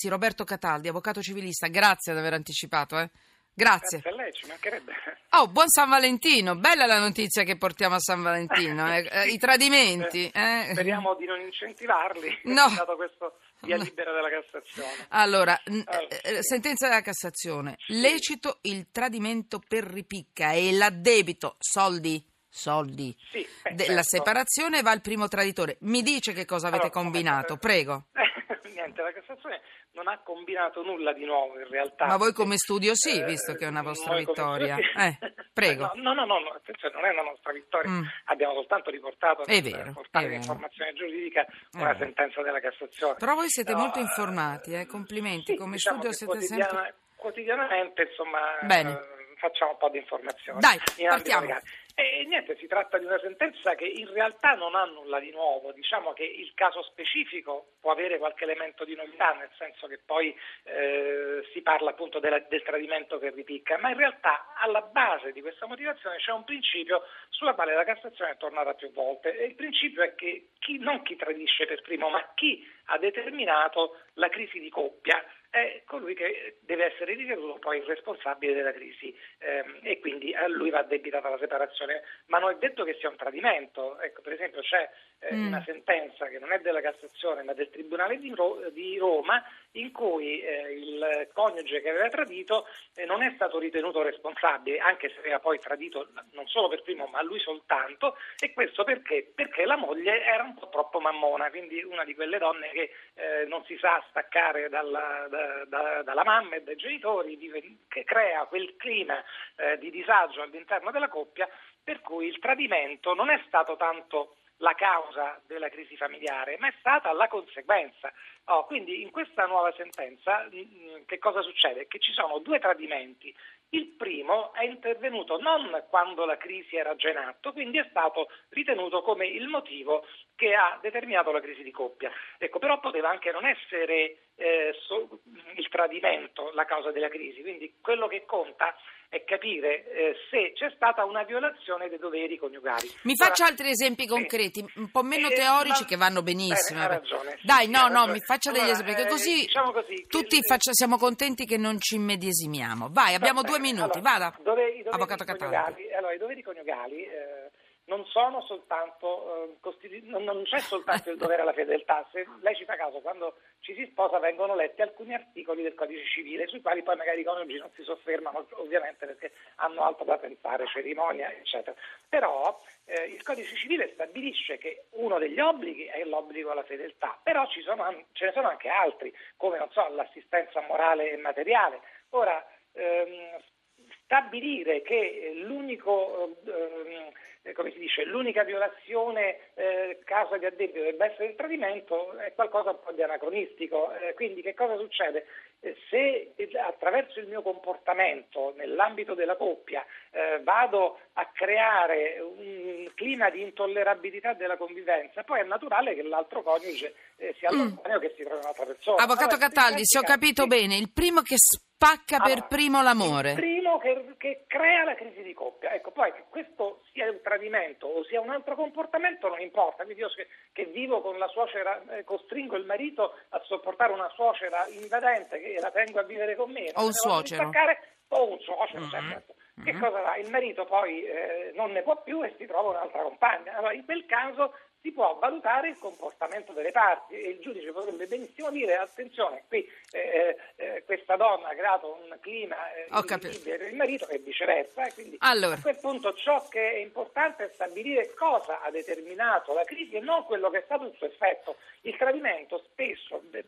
Sì, Roberto Cataldi, avvocato civilista, grazie di aver anticipato. Eh. Grazie. Grazie a lei, ci mancherebbe. Oh, buon San Valentino, bella la notizia che portiamo a San Valentino, eh. Eh, i tradimenti. eh. Speriamo di non incentivarli, No. dato questo via libera della Cassazione. Allora, Allora, eh, sentenza della Cassazione, lecito il tradimento per ripicca e l'addebito, soldi, soldi, Sì, eh, della certo. separazione va al primo traditore. Mi dice che cosa avete Allora, combinato, eh, prego. Niente, la Cassazione non ha combinato nulla di nuovo in realtà. Ma voi come studio sì, Eh, visto che è una vostra come vittoria. studio sì. Eh, prego. No, no, no, no, attenzione, non è una nostra vittoria, Mm. abbiamo soltanto riportato È vero, portale è di vero. informazione giuridica una vero. sentenza della Cassazione. Però voi siete No, molto eh, informati, eh, complimenti, sì, come diciamo studio siete quotidiana- sempre... Quotidianamente, insomma, Bene. eh, facciamo un po' di informazioni. Dai, in ambito partiamo. legale. E niente, si tratta di una sentenza che in realtà non ha nulla di nuovo, diciamo che il caso specifico può avere qualche elemento di novità, nel senso che poi eh, si parla appunto della- del tradimento che ripicca, ma in realtà alla base di questa motivazione c'è un principio sulla quale la Cassazione è tornata più volte. E il principio è che chi, non chi tradisce per primo, ma chi ha determinato la crisi di coppia è colui che deve essere ritenuto poi il responsabile della crisi ehm, e quindi a lui va addebitata la separazione. Ma non è detto che sia un tradimento. Ecco, per esempio c'è eh, Mm. una sentenza che non è della Cassazione ma del Tribunale di, Ro- di Roma in cui eh, il coniuge che aveva tradito eh, non è stato ritenuto responsabile, anche se aveva poi tradito non solo per primo ma lui soltanto, e questo perché? Perché la moglie era un po' troppo mammona, quindi una di quelle donne che eh, non si sa staccare dalla, da- da- dalla mamma e dai genitori, che crea quel clima eh, di disagio all'interno della coppia, per cui il tradimento non è stato tanto la causa della crisi familiare, ma è stata la conseguenza. Oh, quindi in questa nuova sentenza mh, che cosa succede? Che ci sono due tradimenti. Il primo è intervenuto non quando la crisi era già in atto, quindi è stato ritenuto come il motivo che ha determinato la crisi di coppia. Ecco, però poteva anche non essere eh, so- il tradimento la causa della crisi, quindi quello che conta è capire eh, se c'è stata una violazione dei doveri coniugali. Mi faccia altri esempi concreti, un po' meno Eh, teorici che vanno benissimo. Bene, ha eh. ragione, Dai, no, no, mi faccia degli esempi, perché eh, così diciamo così, che tutti il- faccia- siamo contenti che non ci immedesimiamo. Vai, abbiamo Va due minuti, allora, vada. dove- i doveri Avvocato Cataldi. allora, I doveri coniugali eh, non soltanto, eh, non, c'è soltanto il dovere alla fedeltà, se lei ci fa caso, quando ci si sposa vengono letti alcuni articoli del codice civile, sui quali poi magari i coniugi non si soffermano, ovviamente perché hanno altro da pensare, cerimonia, eccetera. Però eh, il codice civile stabilisce che uno degli obblighi è l'obbligo alla fedeltà, però sono ce ne sono anche altri, come so, l'assistenza morale e materiale. Ora, ehm, stabilire che l'unico, ehm, eh, come si dice, l'unica violazione eh, causa di addebito debba essere il tradimento è qualcosa un po' di anacronistico. Eh, quindi che cosa succede? Eh, se eh, attraverso il mio comportamento nell'ambito della coppia eh, vado a creare un clima di intollerabilità della convivenza, poi è naturale che l'altro coniuge eh, sia allontani o che si trovi un'altra persona. Avvocato Allora, Cataldi, se ho capito sì. bene, il primo che spacca per Allora, primo l'amore. Il primo che, che crea la crisi di coppia. Ecco, poi che questo sia un tradimento o sia un altro comportamento non importa. Quindi io che, che vivo con la suocera, eh, costringo il marito a sopportare una suocera invadente che la tengo a vivere con me. O un suocero. O un suocero, Mhm. certo. Che cosa fa? Il marito poi eh, non ne può più e si trova un'altra compagna. Allora, in quel caso si può valutare il comportamento delle parti e il giudice potrebbe benissimo dire attenzione, qui eh, eh, questa donna ha creato un clima eh, per il marito e viceversa. e quindi Allora. a quel punto ciò che è importante è stabilire cosa ha determinato la crisi e non quello che è stato il suo effetto. Il tradimento spesso, beh,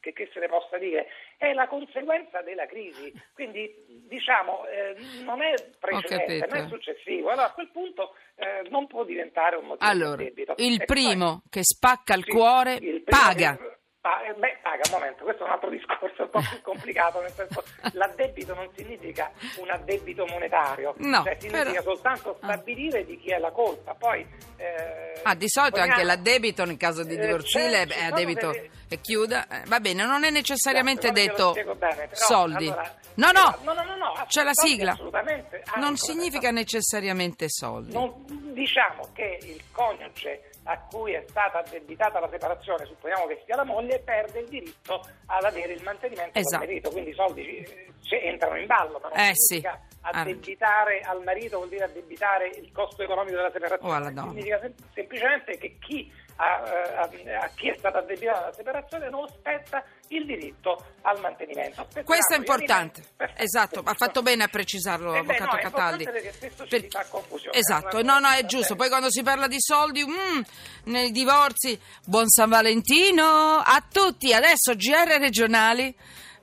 che, che se ne possa dire, è la conseguenza della crisi, quindi diciamo eh, non è precedente, non è successivo. Allora a quel punto eh, non può diventare un motivo Allora, di debito. il E primo che spacca il sì, cuore il paga. che- pa- eh, beh, paga, un momento, questo è un altro discorso un po' più complicato, nel senso l'addebito non significa un addebito monetario, No, cioè significa però- soltanto stabilire di chi è la colpa. Poi, eh, Ah, di solito anche l'addebito nel caso di Eh, divorzile certo, è addebito delle- e chiuda. Eh, va bene, non è necessariamente che detto bene, però, soldi. allora, no, no, no, no, no, no, c'è la sigla. Assolutamente. Ah, Non significa necessariamente soldi. Non- diciamo che il coniuge a cui è stata addebitata la separazione, supponiamo che sia la moglie, perde il diritto ad avere il mantenimento Esatto. del marito, quindi i soldi eh, entrano in ballo, ma non Eh, significa sì. addebitare al marito vuol dire addebitare il costo economico della separazione, O alla donna. significa sem- semplicemente che chi a, eh, a- a chi è stata addebitata la separazione non spetta il diritto al mantenimento. Spetteranno Questo è importante. Perfetto. Esatto, ha fatto bene a precisarlo Eh beh, Avvocato no, Cataldi. Per- si fa confusione. Esatto, no, no, è giusto. Poi quando si parla di soldi, mm, nei divorzi, buon San Valentino a tutti. Adesso GR regionali.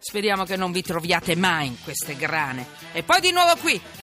Speriamo che non vi troviate mai in queste grane. E poi di nuovo qui